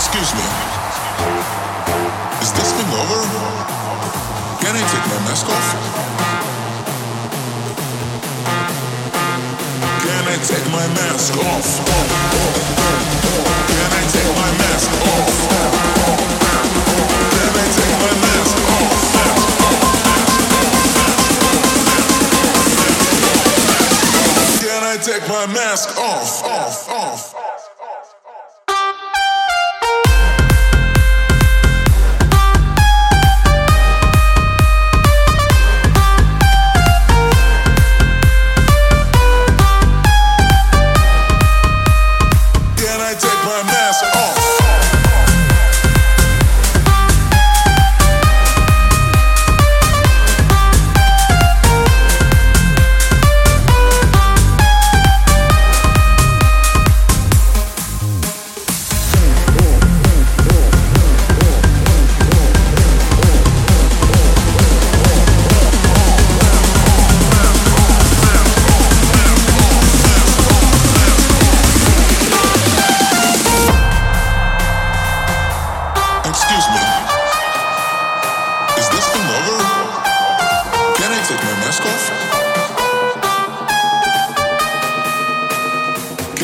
Excuse me. Is this thing over? Can I take my mask off? Can I take my mask off? Can I take my mask off? Can I take my mask off? Can I take my mask off? Off, off. Can I take my mask off?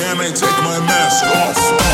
I take my mask off?